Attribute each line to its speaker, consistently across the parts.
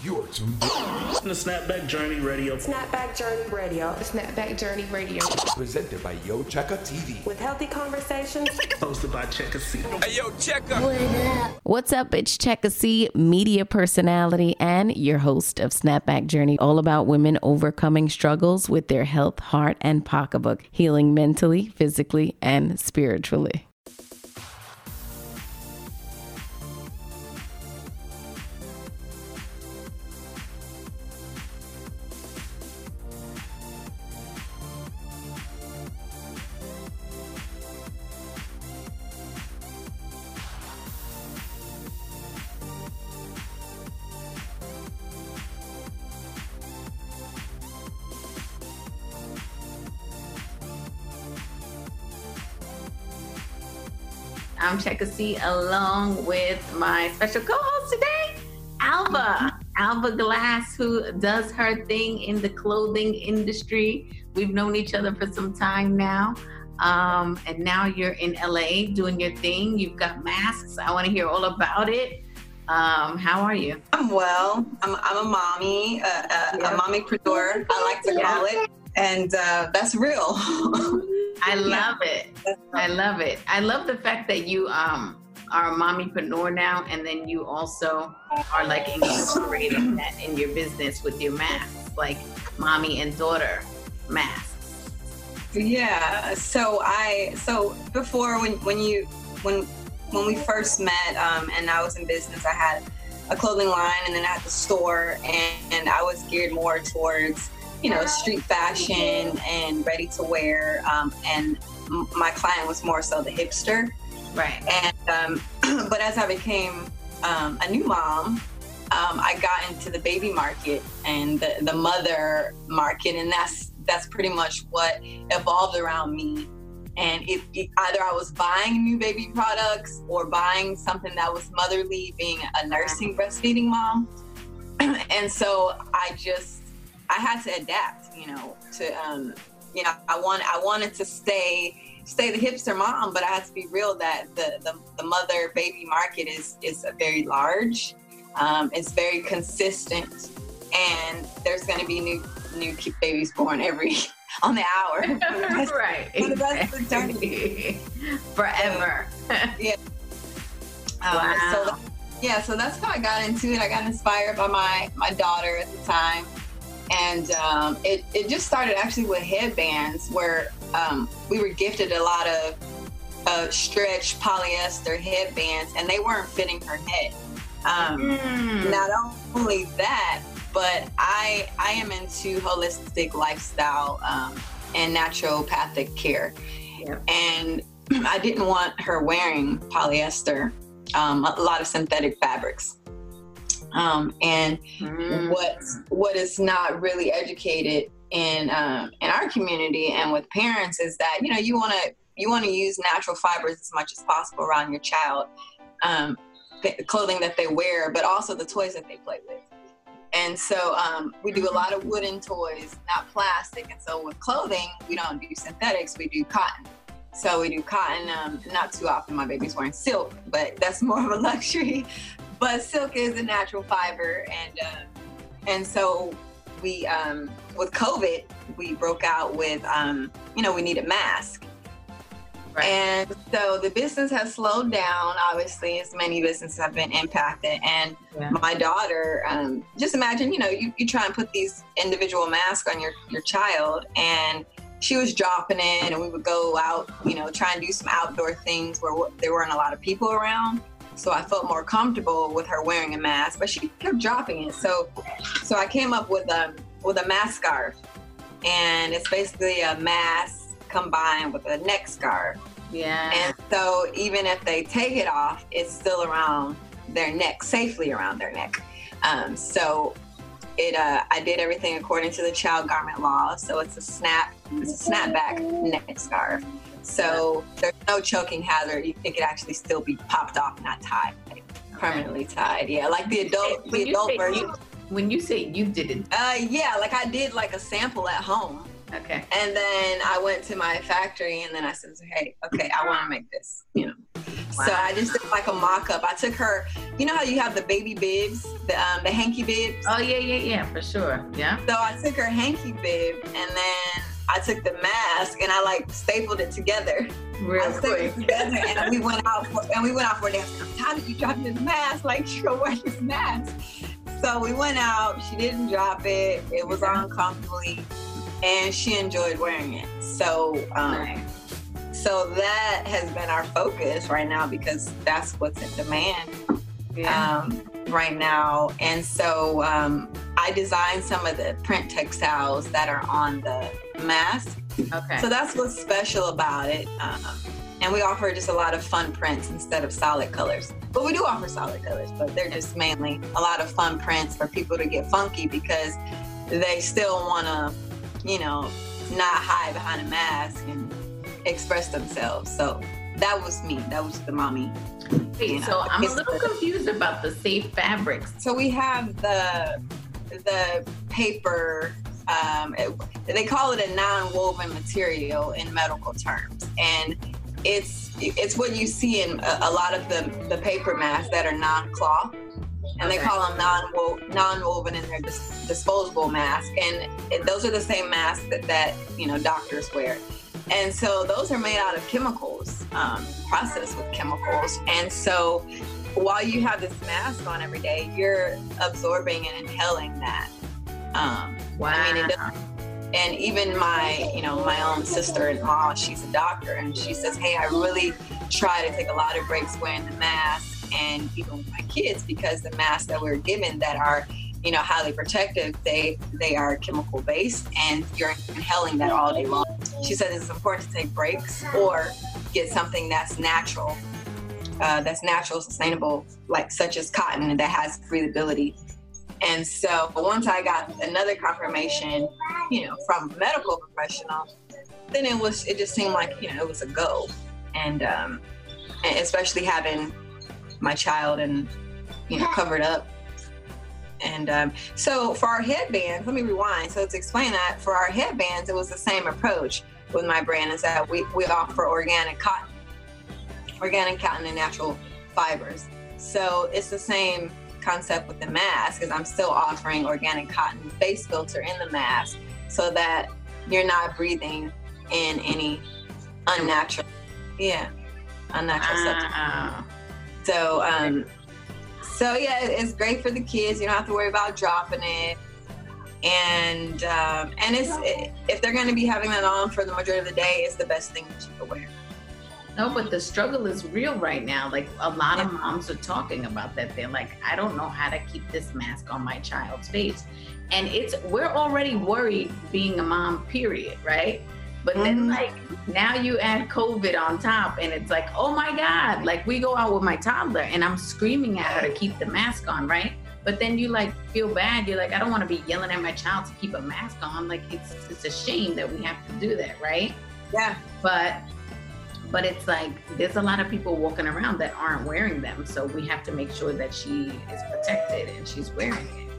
Speaker 1: You are tuned in.
Speaker 2: The Snapback Journey Radio.
Speaker 3: Snapback Journey Radio.
Speaker 4: Snapback Journey Radio.
Speaker 1: Presented by Yo Checka TV.
Speaker 3: With healthy conversations.
Speaker 2: Hosted by Checka C.
Speaker 5: Hey, yo, Checka.
Speaker 6: What's up? It's Checka C, media personality and your host of Snapback Journey, all about women overcoming struggles with their health, heart, and pocketbook, healing mentally, physically, and spiritually. I'm Checka C along with my special co-host today, Alba. Alba Glass, who does her thing in the clothing industry. We've known each other for some time now. Um, and now you're in LA doing your thing. You've got masks. I want to hear all about it. Um, how are you?
Speaker 7: I'm well. I'm, I'm a mommy, uh, uh,
Speaker 6: Yep.
Speaker 7: a mommypreneur, I like to call it. And uh, that's real.
Speaker 6: I love it. I love it. I love the fact that you um are a mommypreneur now, and then you also are like incorporating that in your business with your masks, like mommy and daughter masks.
Speaker 7: yeah. So I, so before when, when you, when, when we first met um, and I was in business, I had a clothing line and then I had the store and, and I was geared more towards, you know, street fashion and ready to wear. Um, and my client was more so the hipster.
Speaker 6: Right.
Speaker 7: And um, but as I became um, a new mom, um, I got into the baby market and the, the mother market, and that's that's pretty much what evolved around me. And it, it- either I was buying new baby products or buying something that was motherly, being a nursing breastfeeding mom. and so I just I had to adapt, you know, to um, you know I want I wanted to stay stay the hipster mom, but I had to be real that the the, the mother baby market is is very large. Um, it's very consistent, and there's going to be new new babies born every on the hour. the
Speaker 6: right.
Speaker 7: for the rest of eternity.
Speaker 6: Forever.
Speaker 7: Um,
Speaker 6: Wow.
Speaker 7: So that- yeah, so that's how I got into it. I got inspired by my my daughter at the time, and um, it it just started actually with headbands where um, we were gifted a lot of uh, stretch polyester headbands, and they weren't fitting her head. Um,
Speaker 6: Mm.
Speaker 7: not only that, but I I am into holistic lifestyle um, and naturopathic care, and I didn't want her wearing polyester, um, a lot of synthetic fabrics. Um, and
Speaker 6: Mm.
Speaker 7: what what is not really educated in um, in our community and with parents is that you know you want to you want to use natural fibers as much as possible around your child, um, the clothing that they wear, but also the toys that they play with. And so um, we do a lot of wooden toys, not plastic. And so with clothing, we don't do synthetics, we do cotton. So we do cotton. Um, not too often, my baby's wearing silk, but that's more of a luxury. But silk is a natural fiber, and uh, and so we um, with COVID, we broke out with um, you know we needed masks.
Speaker 6: Right.
Speaker 7: And so the business has slowed down, obviously, as many businesses have been impacted. And
Speaker 6: Yeah.
Speaker 7: my daughter, um, just imagine, you know, you, you try and put these individual masks on your, your child, and she was dropping it, and we would go out, you know, try and do some outdoor things where there weren't a lot of people around. So I felt more comfortable with her wearing a mask, but she kept dropping it. So, so I came up with a with a mask scarf, and it's basically a mask combined with a neck scarf.
Speaker 6: yeah.
Speaker 7: And so even if they take it off, it's still around their neck, safely around their neck. Um, so it, uh, I did everything according to the child garment law. So it's a snap, it's a snapback neck scarf. So there's no choking hazard. You- It could actually still be popped off, not tied, like, permanently tied. Yeah, like the adult,
Speaker 6: When
Speaker 7: the adult version.
Speaker 6: you- when you say you did it,
Speaker 7: Uh, yeah, like I did like a sample at home.
Speaker 6: okay.
Speaker 7: And then I went to my factory and then I said, hey, okay, I want to make this, you know. So I just did like a mock up. I took her, you know how you have the baby bibs, the um, the hanky bibs.
Speaker 6: Oh yeah, yeah, yeah, for sure. Yeah.
Speaker 7: So I took her hanky bib and then I took the mask and I like stapled it together.
Speaker 6: Real
Speaker 7: I stapled it
Speaker 6: quick.
Speaker 7: together and we went out for, and we went out for a dance. How did you drop this mask? Like you wear this mask. So we went out. She didn't drop it. It was on comfortably, and she enjoyed wearing it. So um,
Speaker 6: Nice.
Speaker 7: So that has been our focus right now because that's what's in demand
Speaker 6: Yeah.
Speaker 7: um, right now. And so um, I designed some of the print textiles that are on the mask.
Speaker 6: okay.
Speaker 7: So that's what's special about it. Um, and we offer just a lot of fun prints instead of solid colors. But we do offer solid colors, but they're just mainly a lot of fun prints for people to get funky because they still want to, you know, not hide behind a mask and express themselves. So that was me. That was the mommy.
Speaker 6: Wait,
Speaker 7: you know,
Speaker 6: so I'm a little
Speaker 7: the-
Speaker 6: confused about the safe fabrics.
Speaker 7: So we have the the paper. Um, it- they call it a non-woven material in medical terms, and it's it's what you see in a, a lot of the the paper masks that are non-cloth, and they
Speaker 6: Okay.
Speaker 7: call them non non-woven in their dis- disposable mask, and it, those are the same masks that that you know doctors wear. And so those are made out of chemicals, um, processed with chemicals. And so while you have this mask on every day, you're absorbing and inhaling that. Um,
Speaker 6: Wow.
Speaker 7: I mean, it and even my, you know, my own sister-in-law, she's a doctor, and she says, "Hey, I really try to take a lot of breaks wearing the mask, and even with my kids, because the masks that we're given that are, you know, highly protective, they they are chemical based, and you're inhaling that all day long." She said it's important to take breaks or get something that's natural, uh, that's natural, sustainable, like such as cotton that has breathability. And so once I got another confirmation, you know, from a medical professional, then it was it just seemed like you know it was a go, and um, and especially having my child and you know covered up. And um, so for our headbands, let me rewind. So to explain that, for our headbands, it was the same approach with my brand is that we, we offer organic cotton, organic cotton and natural fibers. So it's the same concept with the mask is I'm still offering organic cotton face filter in the mask so that you're not breathing in any unnatural, yeah, unnatural substances.
Speaker 6: Wow.
Speaker 7: So, um, so yeah, it's great for the kids. You don't have to worry about dropping it. And um, and it's if they're going to be having that on for the majority of the day, it's the best thing that you can wear.
Speaker 6: No, but the struggle is real right now. Like a lot of moms are talking about that. They're like, I don't know how to keep this mask on my child's face. And it's we're already worried being a mom, period, right? But then
Speaker 7: Mhm.
Speaker 6: like now you add COVID on top and it's like, oh my God, like we go out with my toddler and I'm screaming at her to keep the mask on, right? But then you like feel bad. You're like, I don't want to be yelling at my child to keep a mask on. Like it's it's a shame that we have to do that, right?
Speaker 7: Yeah,
Speaker 6: but but it's like there's a lot of people walking around that aren't wearing them so we have to make sure that she is protected and she's wearing it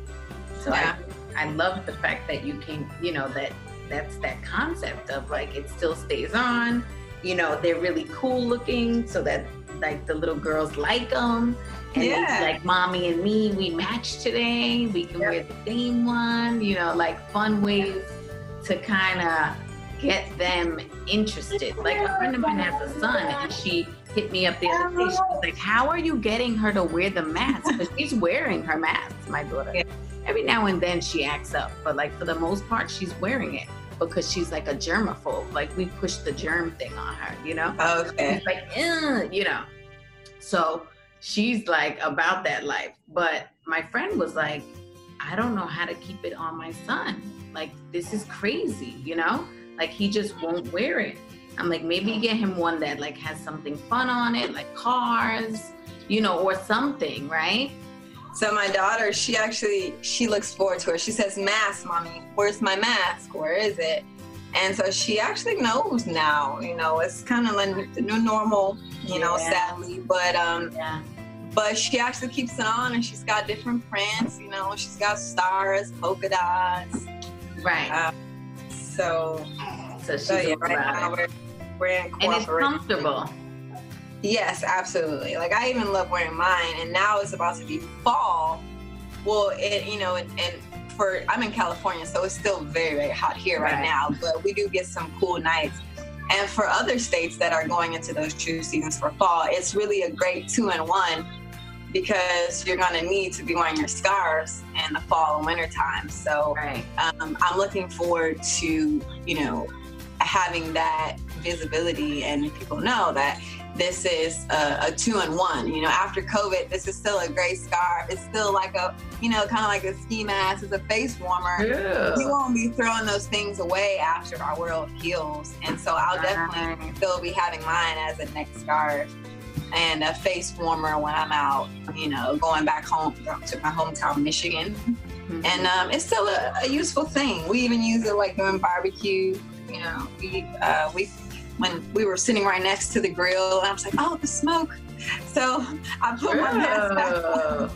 Speaker 6: so
Speaker 7: Yeah.
Speaker 6: I, I love the fact that you can you know that that's that concept of like it still stays on you know they're really cool looking so that like the little girls like them and
Speaker 7: Yeah.
Speaker 6: like mommy and me we match today we can
Speaker 7: Yeah.
Speaker 6: wear the same one you know like fun ways to kind of get them interested. Like a friend of mine has a son, and she hit me up the other day. She was like, "How are you getting her to wear the mask? Because she's wearing her mask, my daughter.
Speaker 7: Yeah.
Speaker 6: Every now and then she acts up, but like for the most part, she's wearing it because she's like a germaphobe. Like we push the germ thing on her, you know."
Speaker 7: okay.
Speaker 6: Like, "Ugh," you know. So she's like about that life. But my friend was like, I don't know how to keep it on my son. Like, this is crazy, you know? Like, he just won't wear it. I'm like, maybe get him one that like has something fun on it, like cars, you know, or something, right?
Speaker 7: So my daughter, she actually she looks forward to it. She says, "Mask, mommy, where's my mask? Where is it?" And so she actually knows now. You know, it's kind of like the new normal. You know,
Speaker 6: Yeah.
Speaker 7: sadly, but um,
Speaker 6: Yeah.
Speaker 7: but she actually keeps it on, and she's got different prints. You know, she's got stars, polka dots.
Speaker 6: Right.
Speaker 7: Uh, So,
Speaker 6: so she's
Speaker 7: so yeah, right now we're we're
Speaker 6: And it's comfortable.
Speaker 7: Yes, absolutely. Like I even love wearing mine, and now it's about to be fall. Well, it you know, and, and for I'm in California, so it's still very very hot here right,
Speaker 6: Right.
Speaker 7: now. But we do get some cool nights. And for other states that are going into those true seasons for fall, it's really a great two in one because you're going to need to be wearing your scarves in the fall and winter time. So
Speaker 6: Right.
Speaker 7: um, I'm looking forward to, you know, having that visibility and people know that this is a, a two in one. You know, after COVID, this is still a great scarf. It's still like a, you know, kind of like a ski mask. It's a face warmer. We won't be throwing those things away after our world heals. And so I'll definitely still be having mine as a neck scarf and a face warmer when I'm out, you know, going back home to my hometown, Michigan.
Speaker 6: Mhm.
Speaker 7: And um, it's still a, a useful thing. We even use it like doing barbecue. You know, we uh, we when we were sitting right next to the grill, and I was like, "Oh, the smoke!" So I put my mask back on.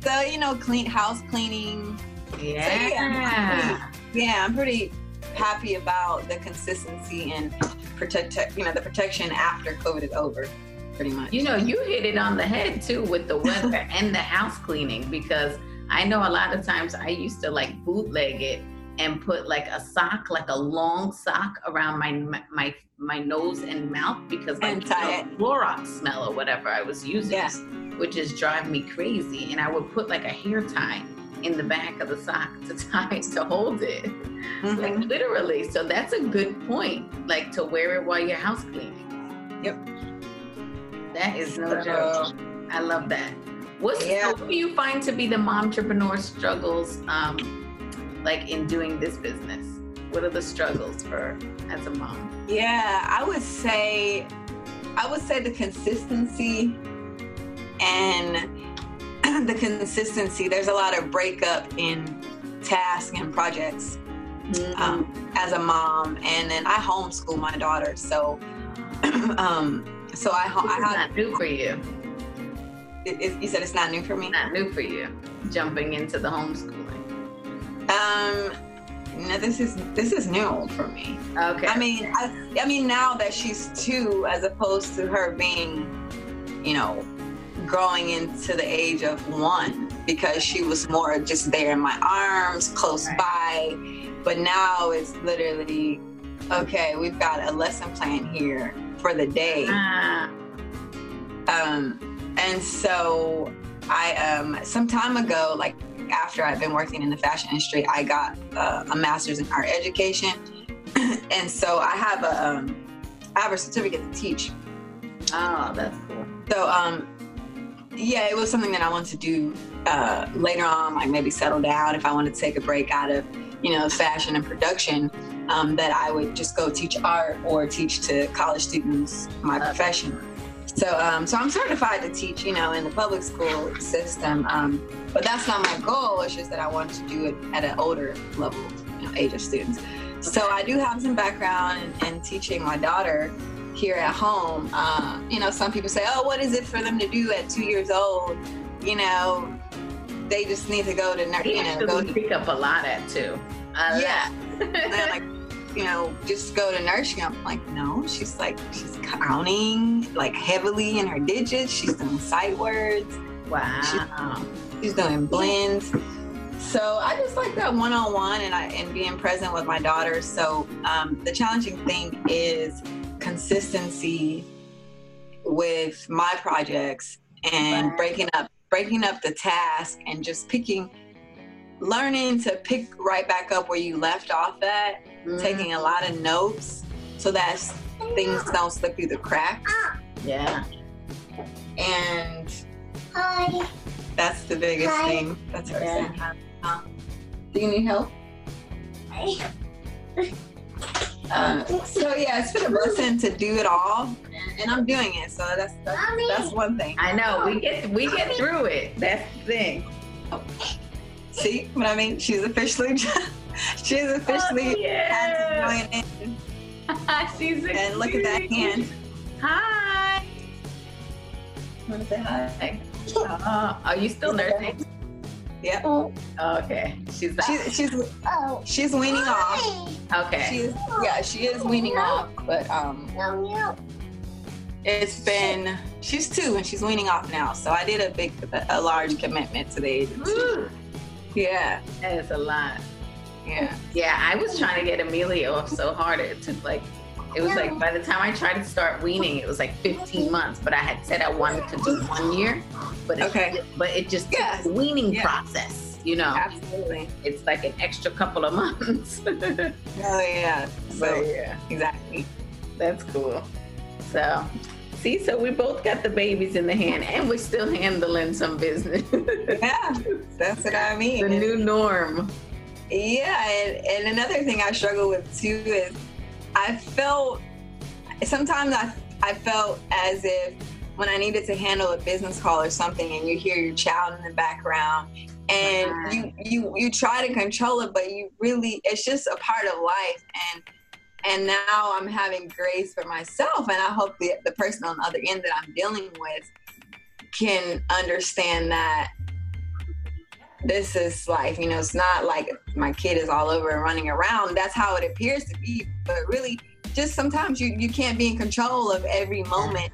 Speaker 7: So you know, clean house cleaning.
Speaker 6: Yeah.
Speaker 7: Yeah, I'm pretty happy about the consistency and protect. You know, the protection after COVID is over, pretty much.
Speaker 6: You know, you hit it on the head too with the weather and the house cleaning because I know a lot of times I used to like bootleg it and put like a sock, like a long sock around my my my nose and mouth because
Speaker 7: And tie it.
Speaker 6: Clorox smell or whatever I was using,
Speaker 7: Yeah.
Speaker 6: which is driving me crazy. And I would put like a hair tie in the back of the sock to tie to hold it,
Speaker 7: Mhm.
Speaker 6: like literally. So that's a good point, like to wear it while you're house cleaning.
Speaker 7: Yep.
Speaker 6: That is no
Speaker 7: So-
Speaker 6: joke. I love that. What's
Speaker 7: Yeah.
Speaker 6: what do you find to be the mom entrepreneur struggles, um, like in doing this business? What are the struggles for as a mom?
Speaker 7: Yeah, I would say, I would say the consistency and the consistency. There's a lot of breakup in tasks and projects um, as a mom, and then I homeschool my daughter, so um, so I ho-
Speaker 6: It's
Speaker 7: I
Speaker 6: not new for you.
Speaker 7: It, it, you said it's not new for me.
Speaker 6: Not new for you. Jumping into the homeschooling.
Speaker 7: Um, no, this is this is new for me.
Speaker 6: Okay.
Speaker 7: I mean, I, I mean now that she's two, as opposed to her being, you know, growing into the age of one, because she was more just there in my arms, close
Speaker 6: Right.
Speaker 7: by. But now it's literally, okay, we've got a lesson plan here for the day.
Speaker 6: Ah,
Speaker 7: Um, and so I, um, some time ago, like after I've been working in the fashion industry, I got uh, a master's in art education. and so I have a, um, I have a certificate to teach.
Speaker 6: oh, that's cool.
Speaker 7: So, um, yeah, it was something that I wanted to do uh, later on, like maybe settle down if I wanted to take a break out of, you know, fashion and production. Um, that I would just go teach art or teach to college students my profession. So, um, so I'm certified to teach, you know, in the public school system. Um, but that's not my goal. It's just that I want to do it at an older level, you know, age of students. So I do have some background in, in teaching my daughter here at home. Uh, you know, some people say, "Oh, what is it for them to do at two years old?" You know, they just need to go to, nur-
Speaker 6: He
Speaker 7: you know, go to
Speaker 6: pick up a lot at too. A
Speaker 7: yeah.
Speaker 6: lot.
Speaker 7: And they're like, you know, just go to nursery. I'm like, no. She's like, she's counting like heavily in her digits. She's doing sight words.
Speaker 6: wow.
Speaker 7: She's doing blends. So I just like that one-on-one and I and being present with my daughter. So um, the challenging thing is consistency with my projects and breaking up breaking up the task and just picking learning to pick right back up where you left off at
Speaker 6: Mm,
Speaker 7: taking a lot of notes so that things don't slip through the cracks
Speaker 6: yeah.
Speaker 7: and
Speaker 5: Hi.
Speaker 7: that's the biggest
Speaker 5: Hi.
Speaker 7: thing that's her
Speaker 6: Yeah.
Speaker 7: saying hi. Uh, do you need help uh, so yeah it's been a blessing to do it all and, and i'm doing it so that's that's, that's one thing
Speaker 6: I know. We get we get through it. That's the thing.
Speaker 7: See what i mean she's officially she's officially
Speaker 6: Oh, yeah.
Speaker 7: had to join in
Speaker 6: She's
Speaker 7: and look at that hand
Speaker 6: Hi.
Speaker 7: want to say hi
Speaker 6: Uh, are you still nursing?
Speaker 7: yeah
Speaker 5: Oh.
Speaker 6: Okay. She's back.
Speaker 7: she's she's
Speaker 5: Oh.
Speaker 7: she's weaning off
Speaker 6: okay.
Speaker 7: She's yeah, she is weaning off, but um
Speaker 5: No, no.
Speaker 7: it's been she's two and she's weaning off now. So I did a big, a large commitment to the agency.
Speaker 6: Woo,
Speaker 7: Yeah,
Speaker 6: that is a lot.
Speaker 7: yeah.
Speaker 6: Yeah, I was trying to get Amelia off so hard it took like it was like by the time I tried to start weaning, it was like 15 months. But I had said I wanted to do one year, but it,
Speaker 7: Okay.
Speaker 6: but it just
Speaker 7: Yeah.
Speaker 6: the weaning
Speaker 7: Yeah.
Speaker 6: process. You know,
Speaker 7: Absolutely.
Speaker 6: it's like an extra couple of months.
Speaker 7: Oh yeah.
Speaker 6: so
Speaker 7: So
Speaker 6: yeah,
Speaker 7: exactly.
Speaker 6: that's cool. So. See, so we both got the babies in the hand, and we're still handling some business.
Speaker 7: Yeah, that's what I mean. And-
Speaker 6: new norm.
Speaker 7: Yeah, and, and another thing I struggle with too is I felt sometimes I I felt as if when I needed to handle a business call or something and you hear your child in the background and uh-huh. you you you try to control it but you really it's just a part of life and and now I'm having grace for myself and I hope the, the person on the other end that I'm dealing with can understand that this is life. You know, it's not like my kid is all over and running around. That's how it appears to be. But really, just sometimes you, you can't be in control of every moment,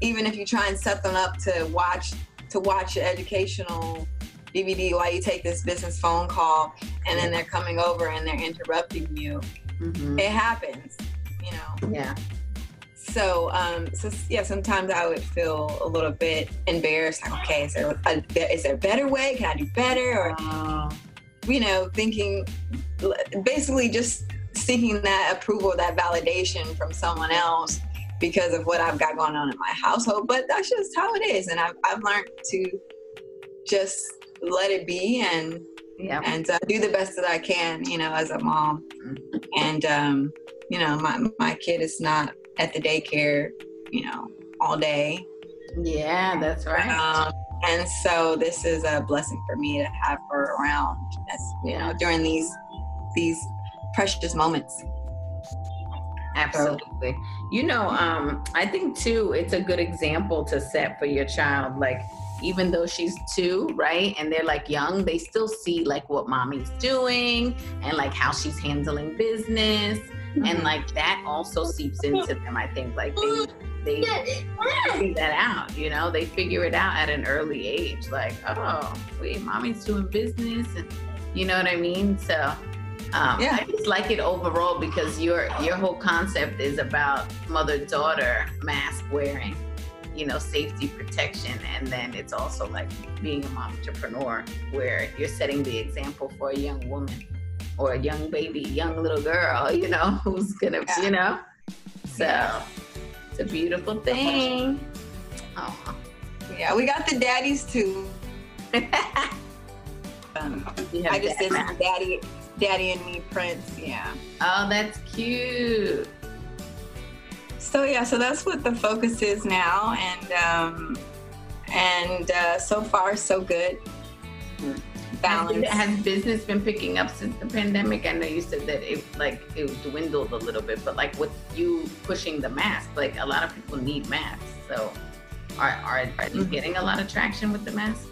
Speaker 7: even if you try and set them up to watch to watch an educational DVD while you take this business phone call and then they're coming over and they're interrupting you.
Speaker 6: Mhm.
Speaker 7: It happens, you know.
Speaker 6: Yeah.
Speaker 7: So, um, so yeah, sometimes I would feel a little bit embarrassed. Like, okay, is there a, is there a better way? Can I do better? Or
Speaker 6: Oh,
Speaker 7: you know, thinking basically just seeking that approval, that validation from someone else because of what I've got going on in my household. But that's just how it is, and I've I've learned to just let it be and
Speaker 6: yeah.
Speaker 7: and uh, do the best that I can, you know, as a mom. And um, you know, my my kid is not at the daycare, you know, all day.
Speaker 6: Yeah, that's right.
Speaker 7: Um, and so this is a blessing for me to have her around, as you know, during these these precious moments.
Speaker 6: Absolutely. You know, um, I think too, it's a good example to set for your child. Like, even though she's two, right? And they're like young, they still see like what mommy's doing and like how she's handling business. And like that also seeps into them, I think. Like they they figure that out, you know, they figure it out at an early age. Like, oh, wait, mommy's doing business and you know what I mean? So um,
Speaker 7: Yeah.
Speaker 6: I just like it overall because your your whole concept is about mother daughter mask wearing, you know, safety protection, and then it's also like being a mom entrepreneur where you're setting the example for a young woman or a young baby, young little girl, you know, who's gonna,
Speaker 7: Yeah.
Speaker 6: you know, so it's a beautiful thing. Oh.
Speaker 7: Yeah, we got the daddies too. Um, I just did daddy, daddy and me prints. Yeah.
Speaker 6: Oh, that's cute.
Speaker 7: So yeah, so that's what the focus is now, and um, and uh, so far so good.
Speaker 6: Has,
Speaker 7: Balance.
Speaker 6: has business been picking up since the pandemic? I know you said that it like it dwindled a little bit, but like with you pushing the mask, like a lot of people need masks. So are are, are you
Speaker 7: Mhm.
Speaker 6: getting a lot of traction with the masks?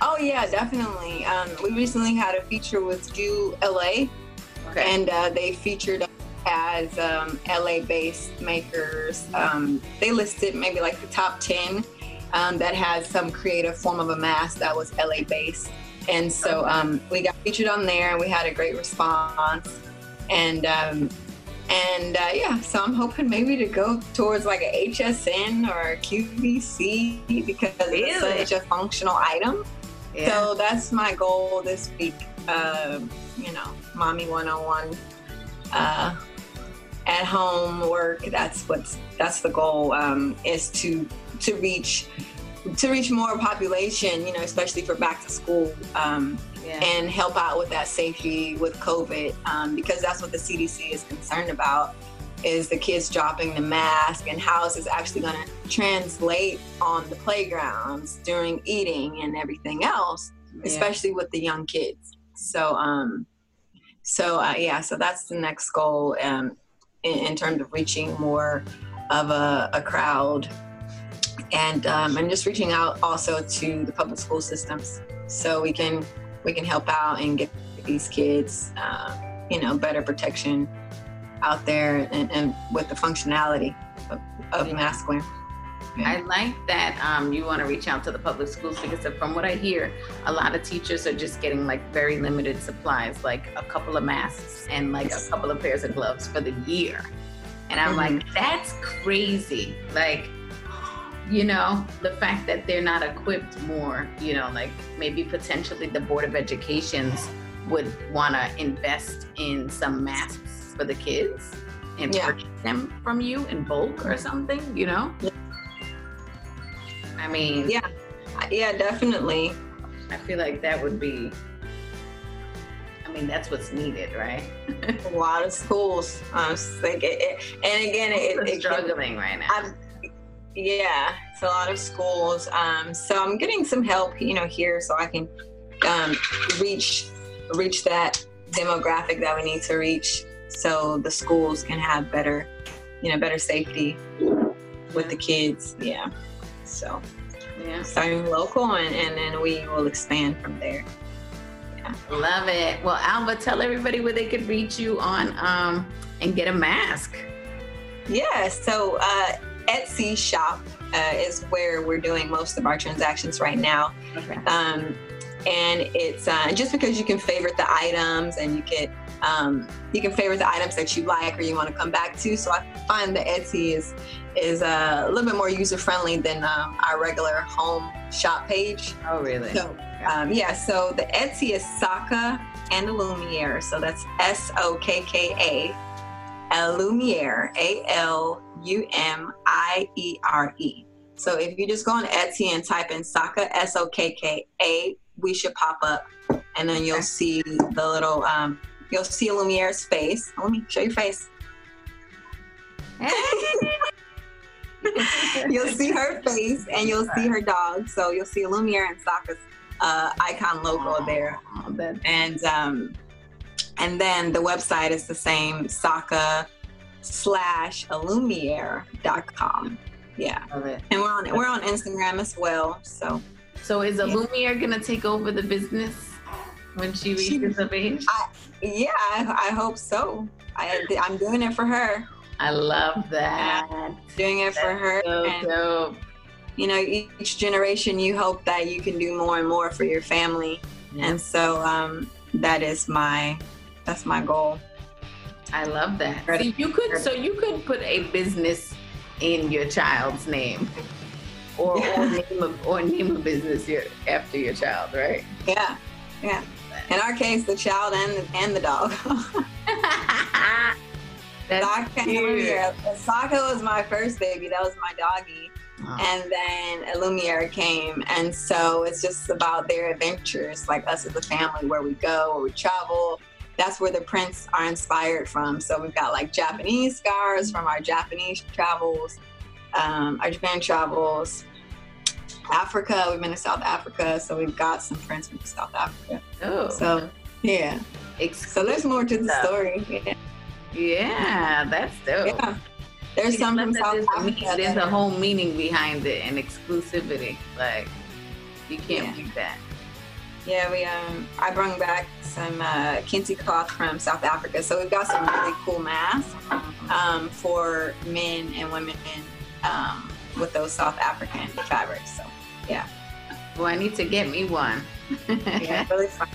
Speaker 7: Oh yeah, definitely. Um, we recently had a feature with Do LA, and uh, they featured as um, LA-based makers. Um, they listed maybe like the top ten um, that had some creative form of a mask that was LA-based, and so um, we got featured on there, and we had a great response. And um, and uh, yeah, so I'm hoping maybe to go towards like a HSN or a QVC because it's such a functional item.
Speaker 6: yeah.
Speaker 7: So that's my goal this week. Um, you know, mommy one on one, uh, at home work. That's what's that's the goal. Um, is to to reach to reach more population. You know, especially for back to school. Um,
Speaker 6: yeah.
Speaker 7: and help out with that safety with COVID um, because that's what the CDC is concerned about is the kids dropping the mask and how is this actually going to translate on the playgrounds during eating and everything else, especially with the young kids. So, um, so uh, yeah, so that's the next goal um, in, in terms of reaching more of a, a crowd and um, and just reaching out also to the public school systems so we can we can help out and get these kids uh, you know better protection out there and, and with the functionality of, of mask wearing.
Speaker 6: I like that um, you want to reach out to the public schools because from what I hear, a lot of teachers are just getting like very limited supplies, like a couple of masks and like a couple of pairs of gloves for the year. And I'm like, that's crazy. Like, you know, the fact that they're not equipped more, you know, like maybe potentially the Board of Educations would want to invest in some masks for the kids and
Speaker 7: Yeah.
Speaker 6: purchase them from you in bulk or something, you know? I mean,
Speaker 7: Yeah. Yeah, definitely.
Speaker 6: I feel like that would be, I mean, that's what's needed, right?
Speaker 7: A lot of schools. Um, it's like it, it, and again, it,
Speaker 6: We're
Speaker 7: it, it
Speaker 6: struggling right now.
Speaker 7: I'm, yeah, it's a lot of schools. Um, so I'm getting some help, you know, here so I can um, reach reach that demographic that we need to reach, so the schools can have better, you know, better safety with the kids. Yeah. So
Speaker 6: yeah,
Speaker 7: starting local, and, and then we will expand from there.
Speaker 6: love it. Well, Alba, tell everybody where they could reach you on um and get a mask.
Speaker 7: Yeah, so uh, Etsy shop uh, is where we're doing most of our transactions right now.
Speaker 6: Okay.
Speaker 7: Um, and it's uh, just because you can favorite the items and you can um, you can favorite the items that you like or you want to come back to. So I find that Etsy is is uh, a little bit more user friendly than um, our regular home shop page.
Speaker 6: Oh, really?
Speaker 7: So um, yeah, so the Etsy is Sokka and Lumiere. So that's S O K K A Lumiere, A L U M I E R E. So if you just go on Etsy and type in Sokka S O K K A, we should pop up, and then you'll see the little um, you'll see Lumiere's face. Let me show your face. you'll see her face and you'll see her dog. So you'll see Lumiere and Sokka's uh, icon logo there. And um, and then the website is the same, Sokka slash Illumiere.com. Yeah.
Speaker 6: love it.
Speaker 7: And we're on we're on Instagram as well. So
Speaker 6: So is Illumiere gonna take over the business when she
Speaker 7: She-
Speaker 6: reaches of age?
Speaker 7: yeah, I, I hope so. I, I'm doing it for her.
Speaker 6: I love that.
Speaker 7: Doing it for her.
Speaker 6: So
Speaker 7: and
Speaker 6: dope.
Speaker 7: you know, each generation you hope that you can do more and more for your family. And so um, that is my that's my goal.
Speaker 6: I love that. So you could so you could put a business in your child's name. Or, or name a or name a business your, after your child, right?
Speaker 7: Yeah, yeah. In our case, the child and the, and the dog.
Speaker 6: That's
Speaker 7: Sokka,
Speaker 6: cute.
Speaker 7: Sokka was my first baby. That was my doggy.
Speaker 6: Aw.
Speaker 7: And then Lumiere came. And so it's just about their adventures, like us as a family, where we go, where we travel. That's where the prints are inspired from. So we've got like Japanese scars from our Japanese travels, um, our Japan travels. Africa, we've been to South Africa, so we've got some friends from South Africa.
Speaker 6: Oh,
Speaker 7: So, yeah. So there's more to the story. Yeah.
Speaker 6: yeah, that's dope.
Speaker 7: yeah. There's some from South Africa.
Speaker 6: There's a whole meaning behind it and exclusivity. Like you can't
Speaker 7: Yeah.
Speaker 6: beat that.
Speaker 7: Yeah, we um I brought back some uh kente cloth from South Africa. So we've got some really cool masks um for men and women um with those South African fabrics. So yeah.
Speaker 6: Well, I need to get me one.
Speaker 7: yeah, really fun.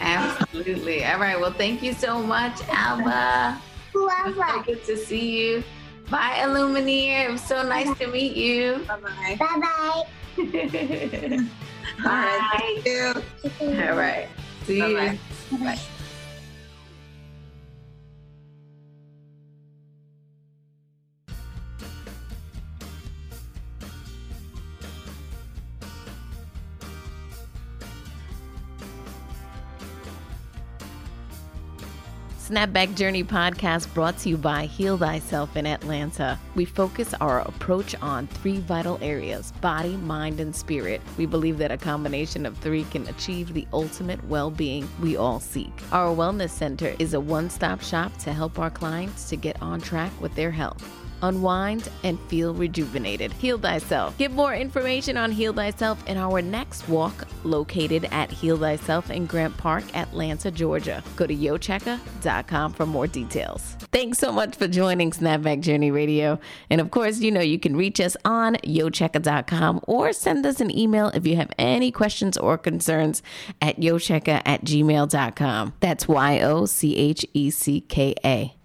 Speaker 6: Absolutely. All right. Well, thank you so much, Alba. It was so good to see you. Bye, Illumineer. It was so nice to meet you.
Speaker 7: Bye bye.
Speaker 5: Bye bye.
Speaker 7: All right,
Speaker 6: Bye.
Speaker 7: thank you.
Speaker 6: All right. See you.
Speaker 7: Bye-bye.
Speaker 5: Bye.
Speaker 4: Snapback Journey podcast brought to you by Heal Thyself in Atlanta. We focus our approach on three vital areas body, mind, and spirit. We believe that a combination of three can achieve the ultimate well being we all seek. Our Wellness Center is a one stop shop to help our clients to get on track with their health. Unwind, and feel rejuvenated. Heal Thyself. Get more information on Heal Thyself in our next walk located at Heal Thyself in Grant Park, Atlanta, Georgia. Go to yochecka.com for more details. Thanks so much for joining Snapback Journey Radio. And of course, you know you can reach us on yochecka.com or send us an email if you have any questions or concerns at yochecka at gmail.com. That's Y O C H E C K A.